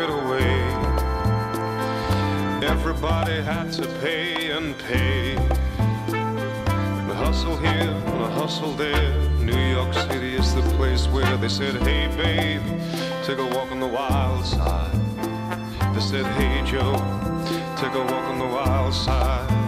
it away. Everybody had to pay and pay. And hustle here a hustle there. New York City is the place where they said, hey babe, take a walk on the wild side. They said, hey Joe, take a walk on the wild side.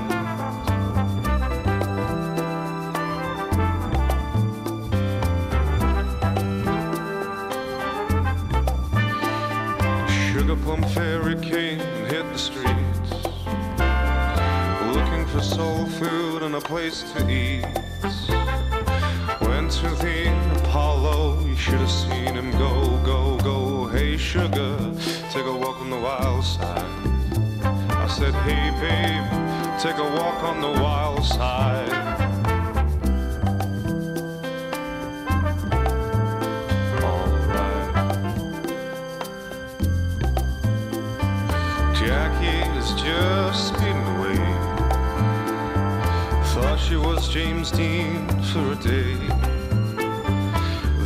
place to eat. Went to the Apollo, you should have seen him go, go, go. Hey, sugar, take a walk on the wild side. I said, hey, babe, take a walk on the wild side. James Dean for a day.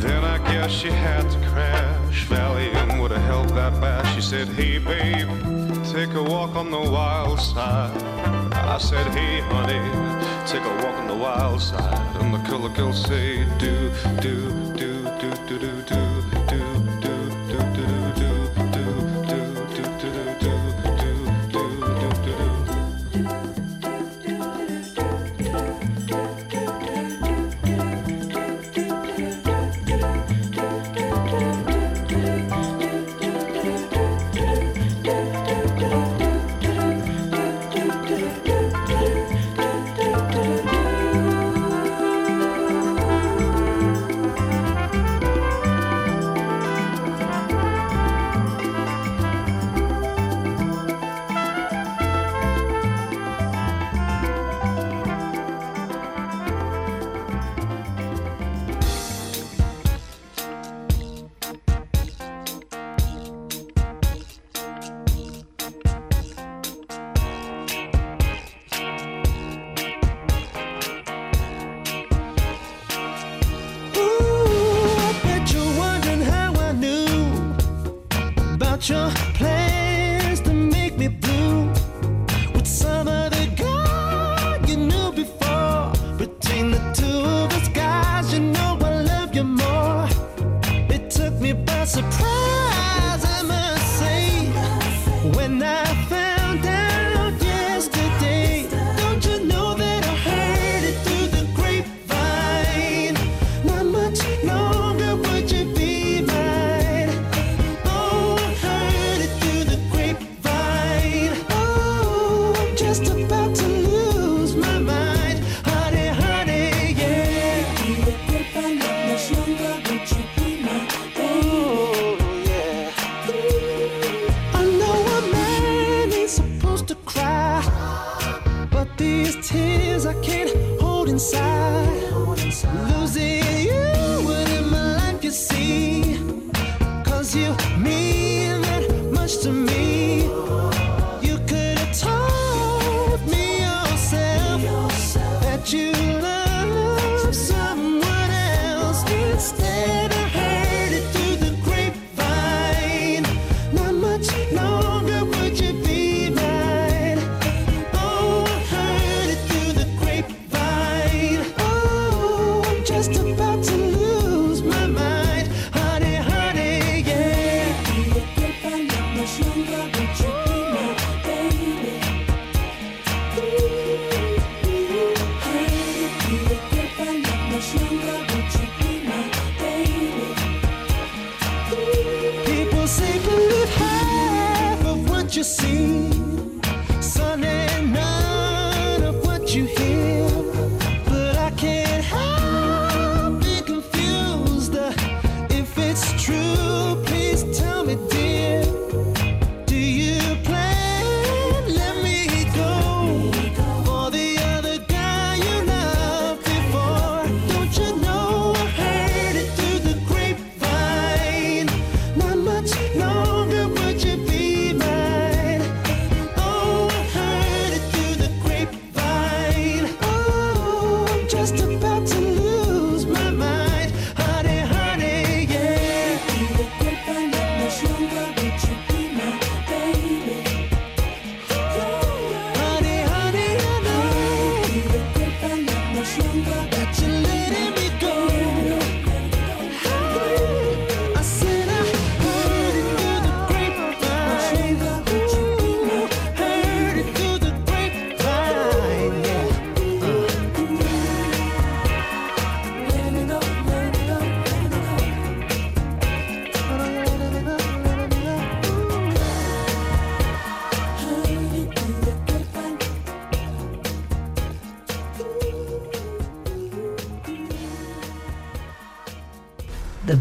Then I guess she had to crash. Valium would have held that back. She said, Hey, babe, take a walk on the wild side. I said, Hey, honey, take a walk on the wild side. And the color girls say, Do, do, do, do, do, do, do.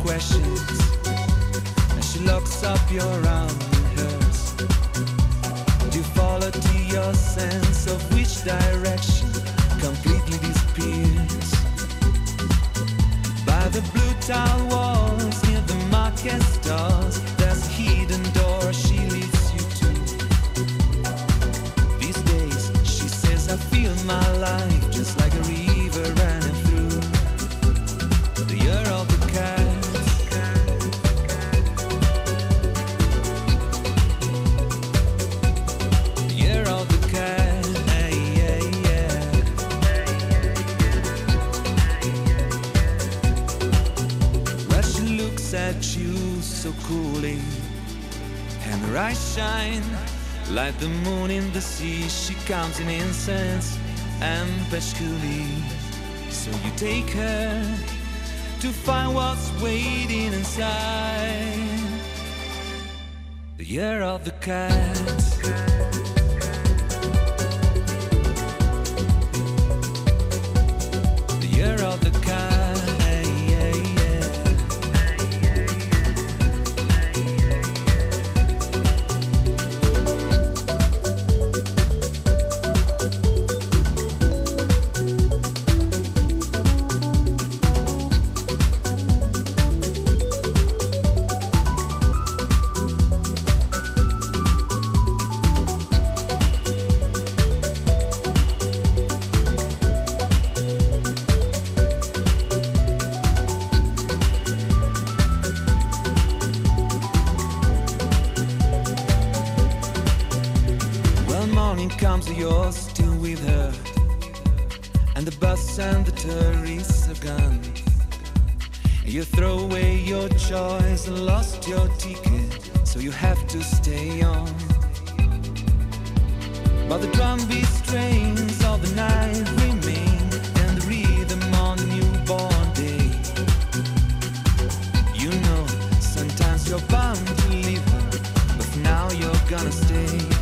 questions as she locks up your arm in hers. You follow to your sense of which direction completely disappears. By the blue tile walls near the market stalls, there's a hidden door. cooling and her eyes shine like the moon in the sea. She counts in incense and patchouli. So you take her to find what's waiting inside. The year of the cat. morning comes, you're still with her. And the bus and the tourists are gone. You throw away your choice and lost your ticket, so you have to stay on. But the drumbeat strains of the night remain, and the rhythm on newborn day. You know, sometimes you're bound to leave her, but now you're gonna stay.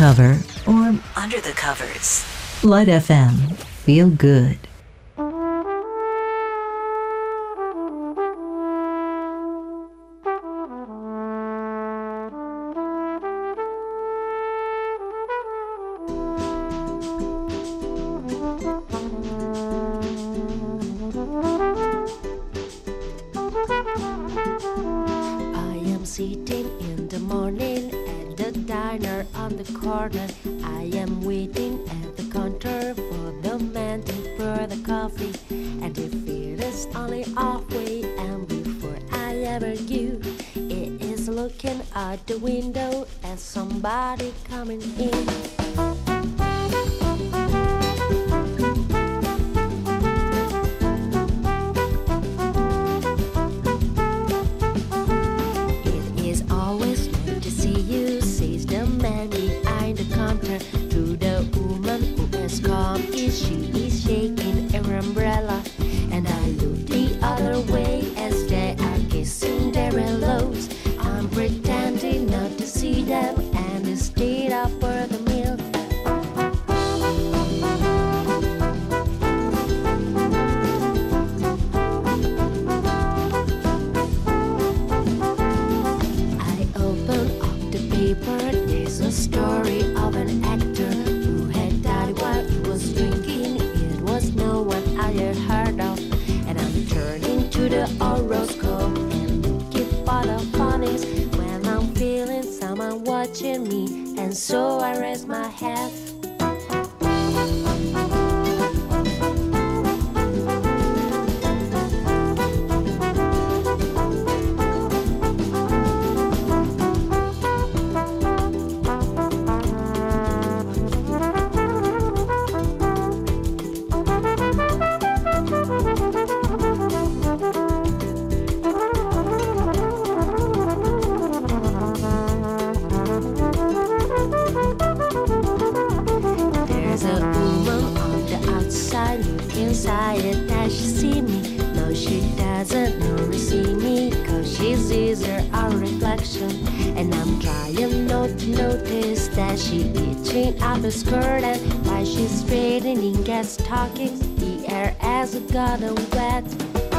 cover or under the covers. Light FM. Feel good. diner on the corner. I am waiting at the counter for the man to pour the coffee. And if it is only halfway, and before I ever give, it is looking out the window at somebody coming in. inside that she see me. No, she doesn't really see me, cause she sees her own reflection. And I'm trying not to notice that she itching up her skirt and while she's straightening and talking, the air has gotten wet.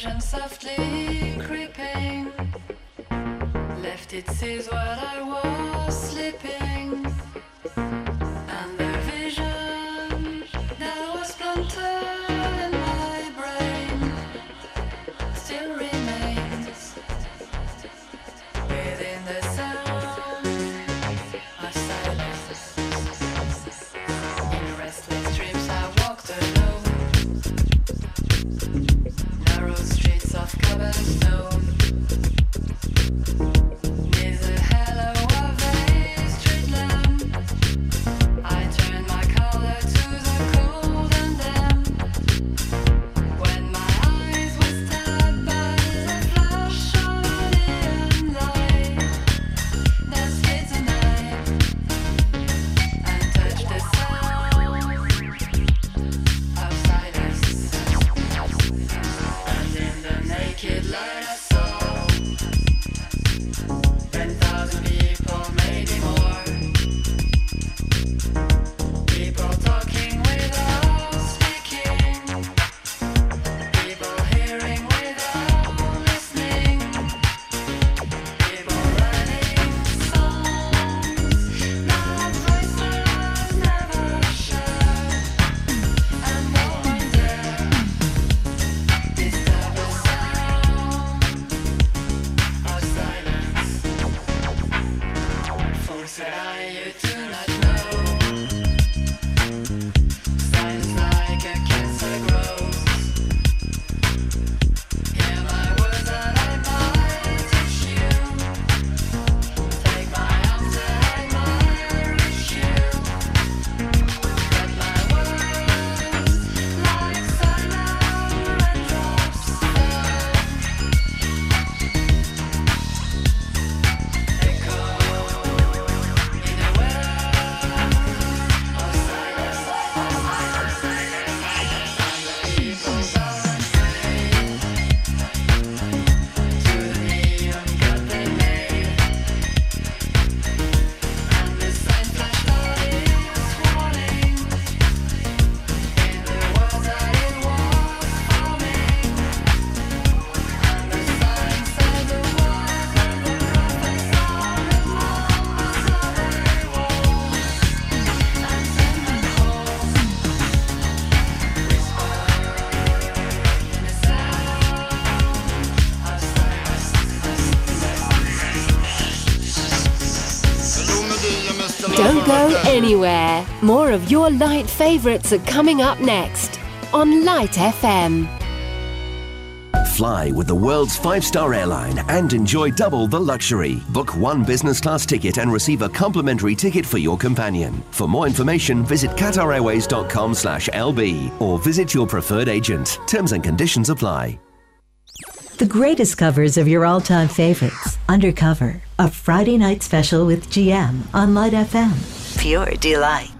vision softly creeping. Left it sees what I was anywhere. More of your light favourites are coming up next on Light FM. Fly with the world's five star airline and enjoy double the luxury. Book one business class ticket and receive a complimentary ticket for your companion. For more information, visit qatarairways.com/slash LB or visit your preferred agent. Terms and conditions apply. The greatest covers of your all time favorites, Undercover, a Friday night special with GM on Light FM pure delight.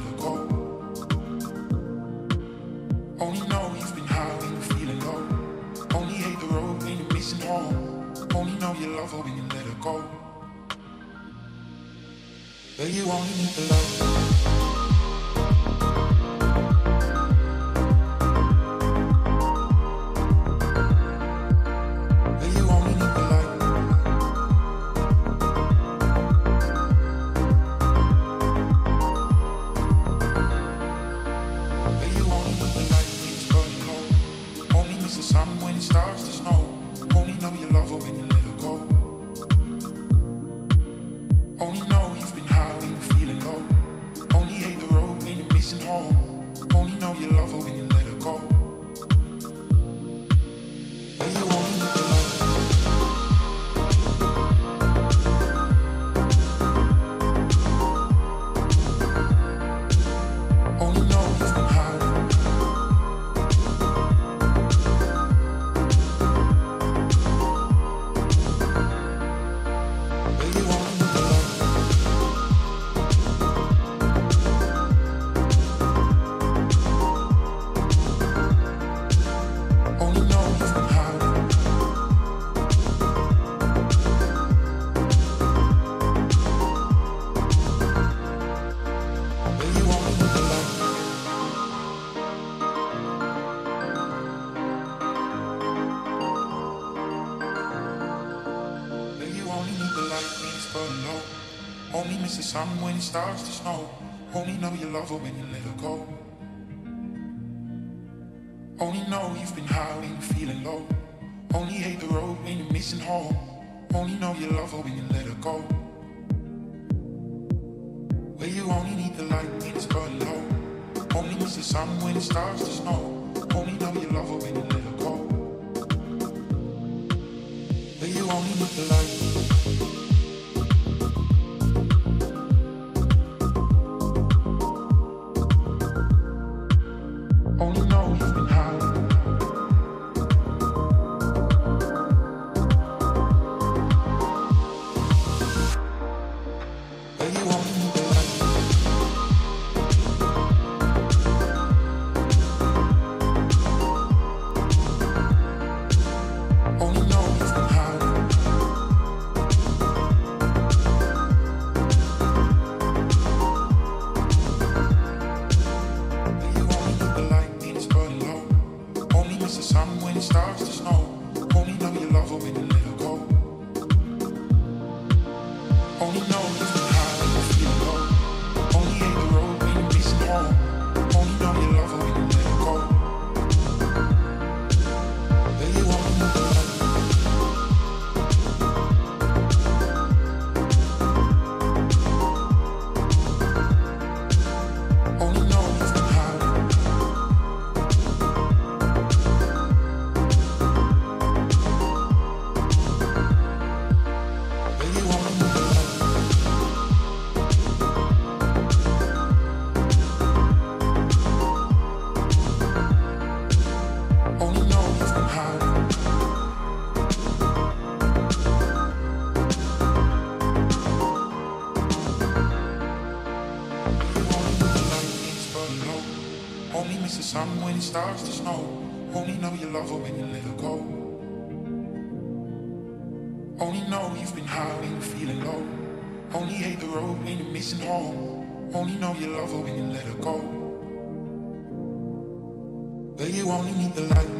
Know you love let her go. But you only need the light. It's low. Only miss the sun when it starts to snow. Only know you love her when you let her go. Only know you've been high when you're feeling low. Only hate the road when you're missing home. Only know you love her when you let her go. But you only need the light when it's burning low. Only miss the sun when it starts to snow. Only know you love her when you let her go. But you only need the light. Home. Only know you love her when you let her go. But you only need the light.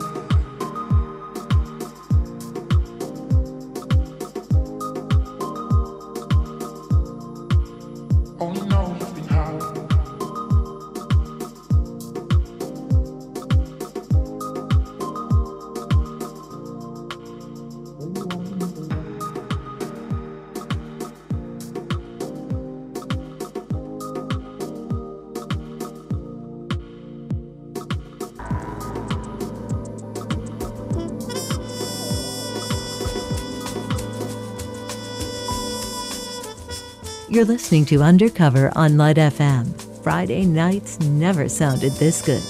You're listening to Undercover on Light FM. Friday nights never sounded this good.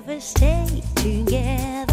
never stay together.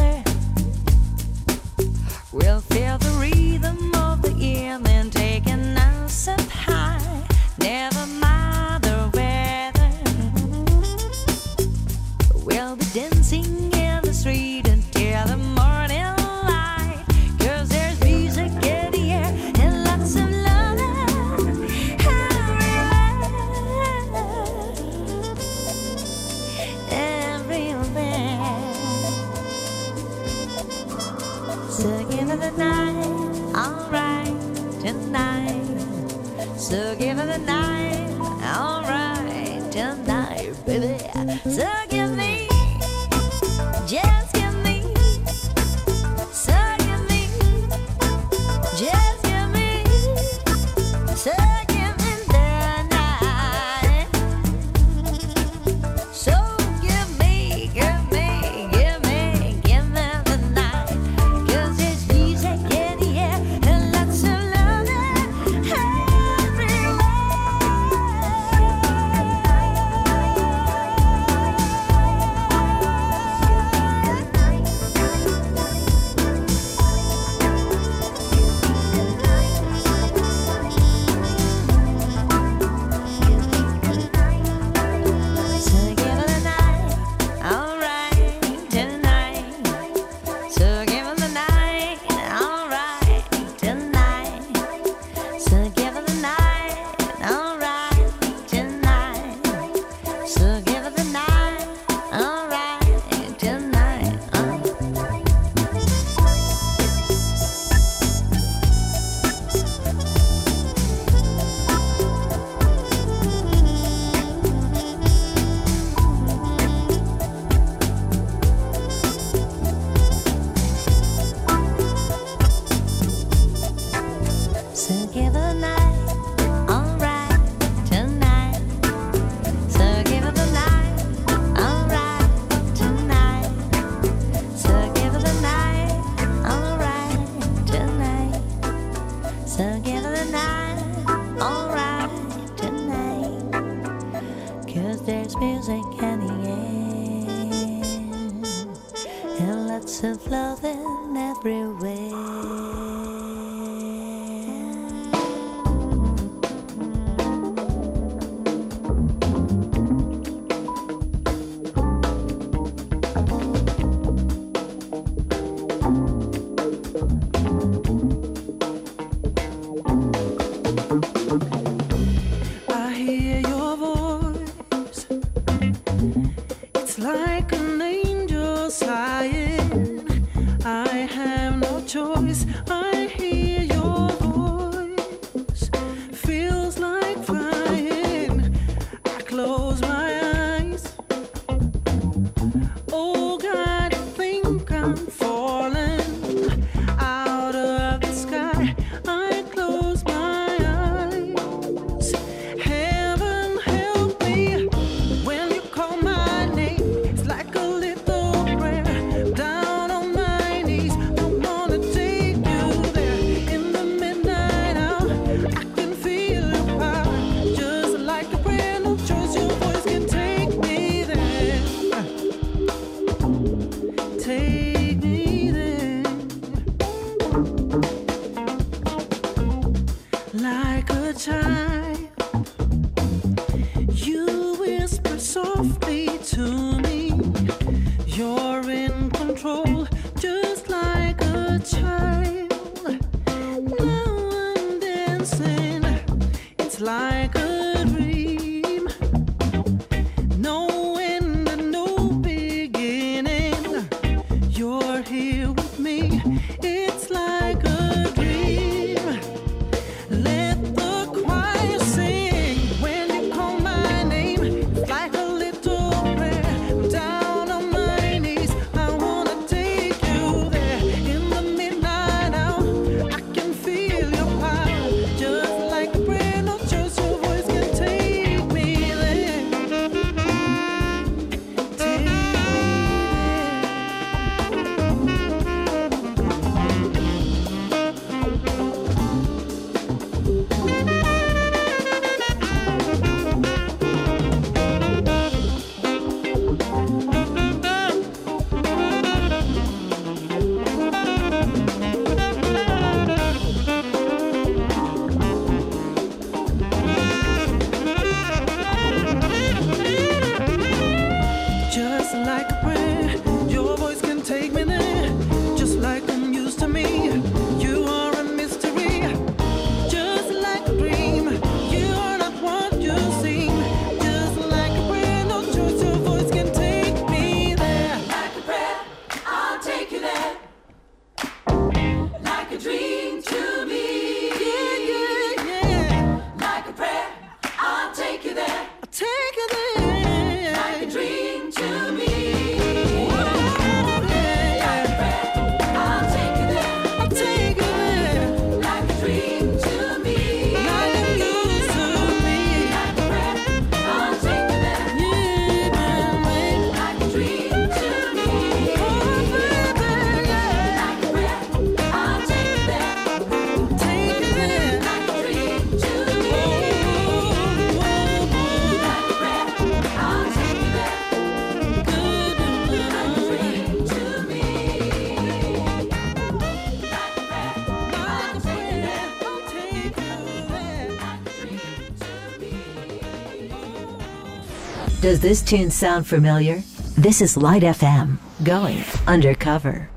Does this tune sound familiar? This is Light FM, going undercover.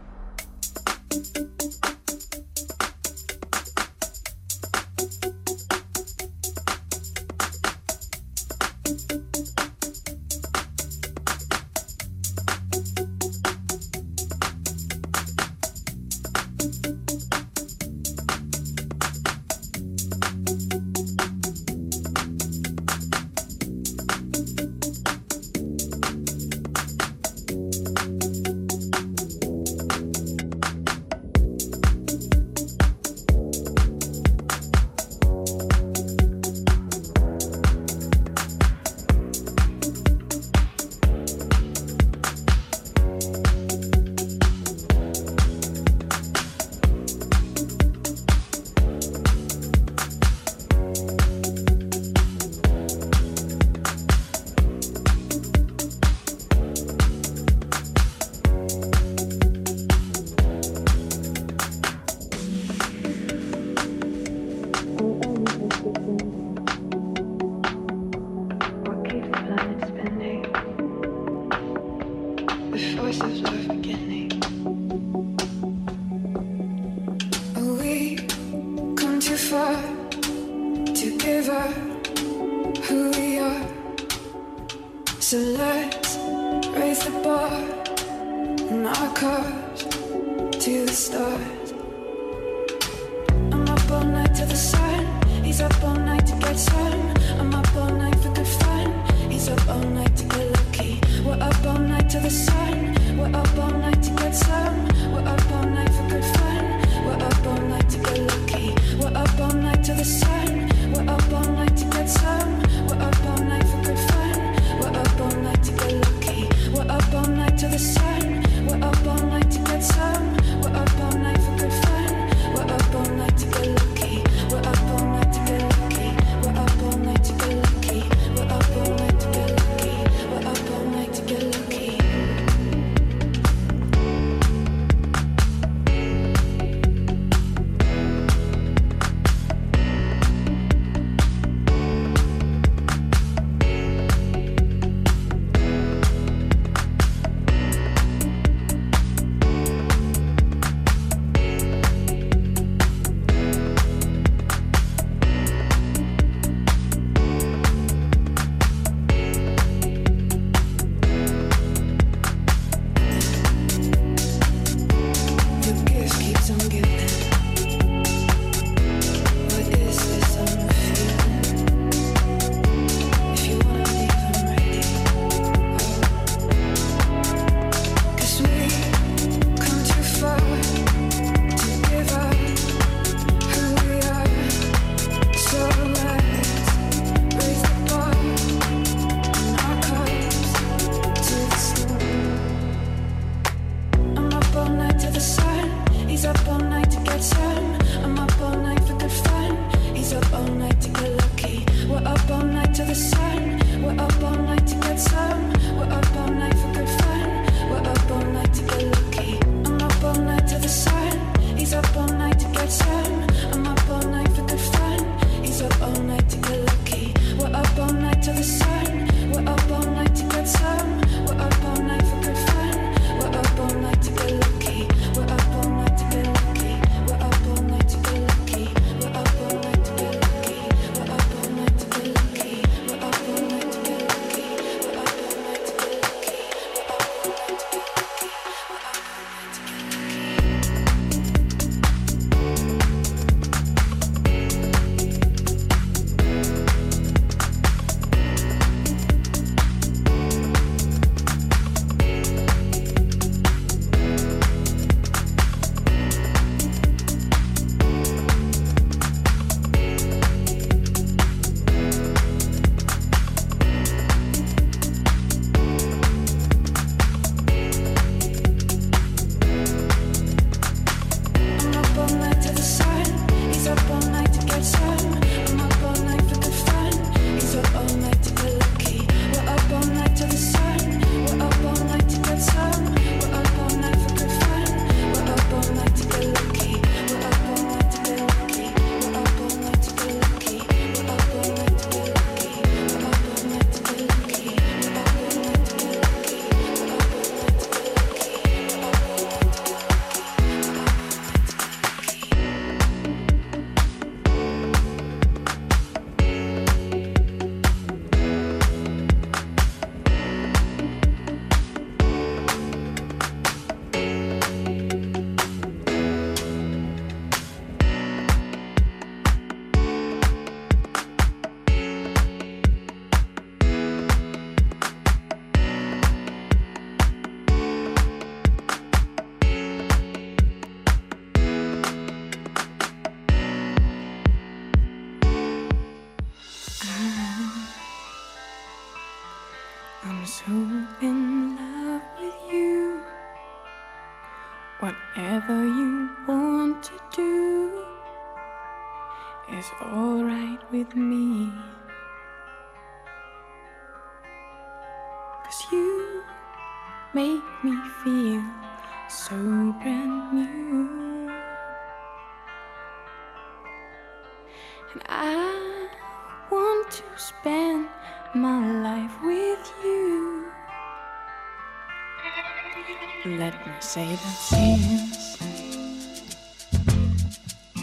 Let me say that since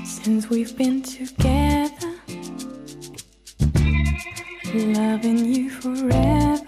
since we've been together, loving you forever.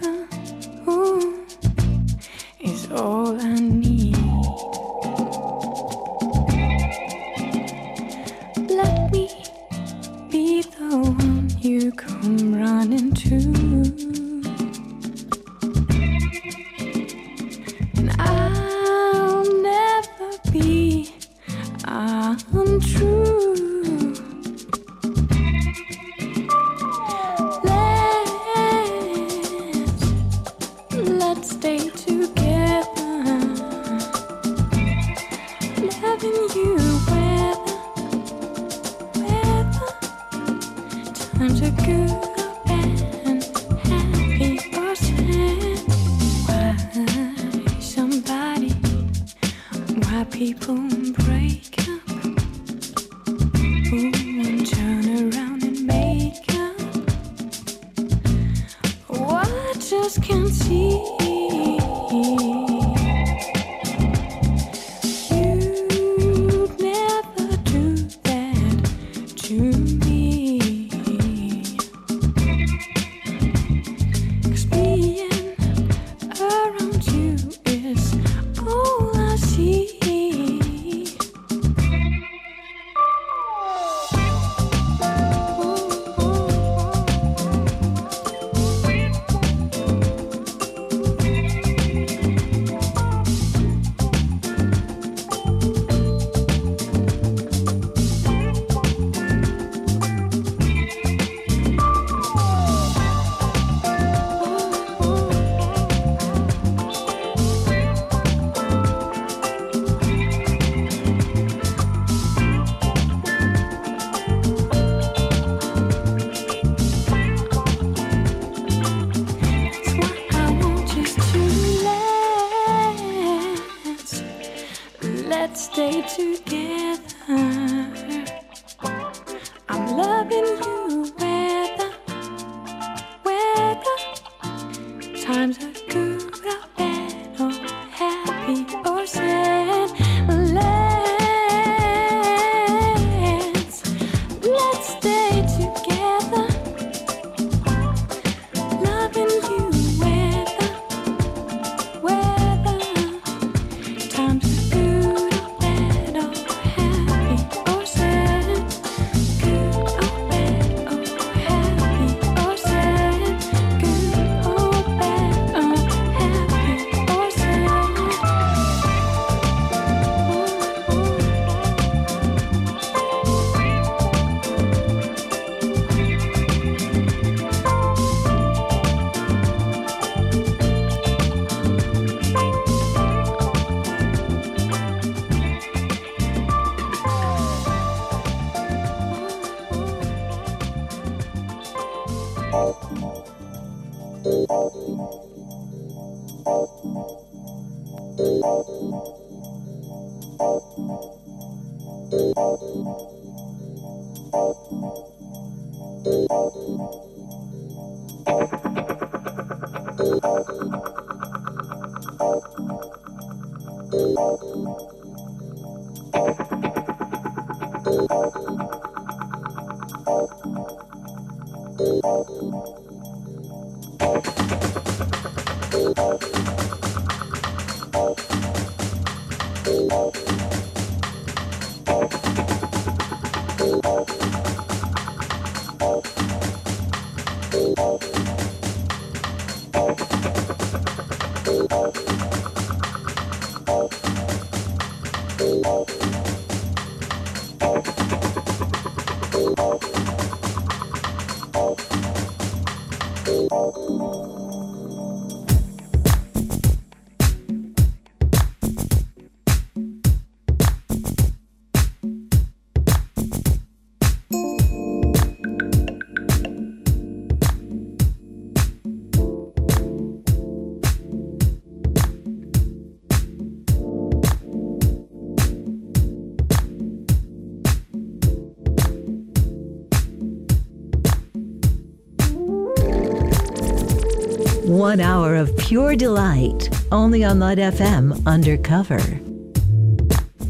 one hour of pure delight only on Light FM Undercover.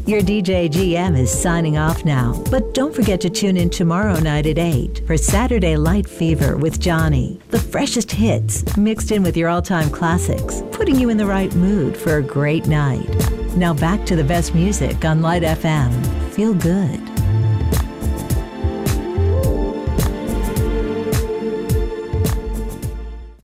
Your DJ GM is signing off now, but don't forget to tune in tomorrow night at 8 for Saturday Light Fever with Johnny. The freshest hits mixed in with your all time classics, putting you in the right mood for a great night. Now back to the best music on Light FM. Feel good.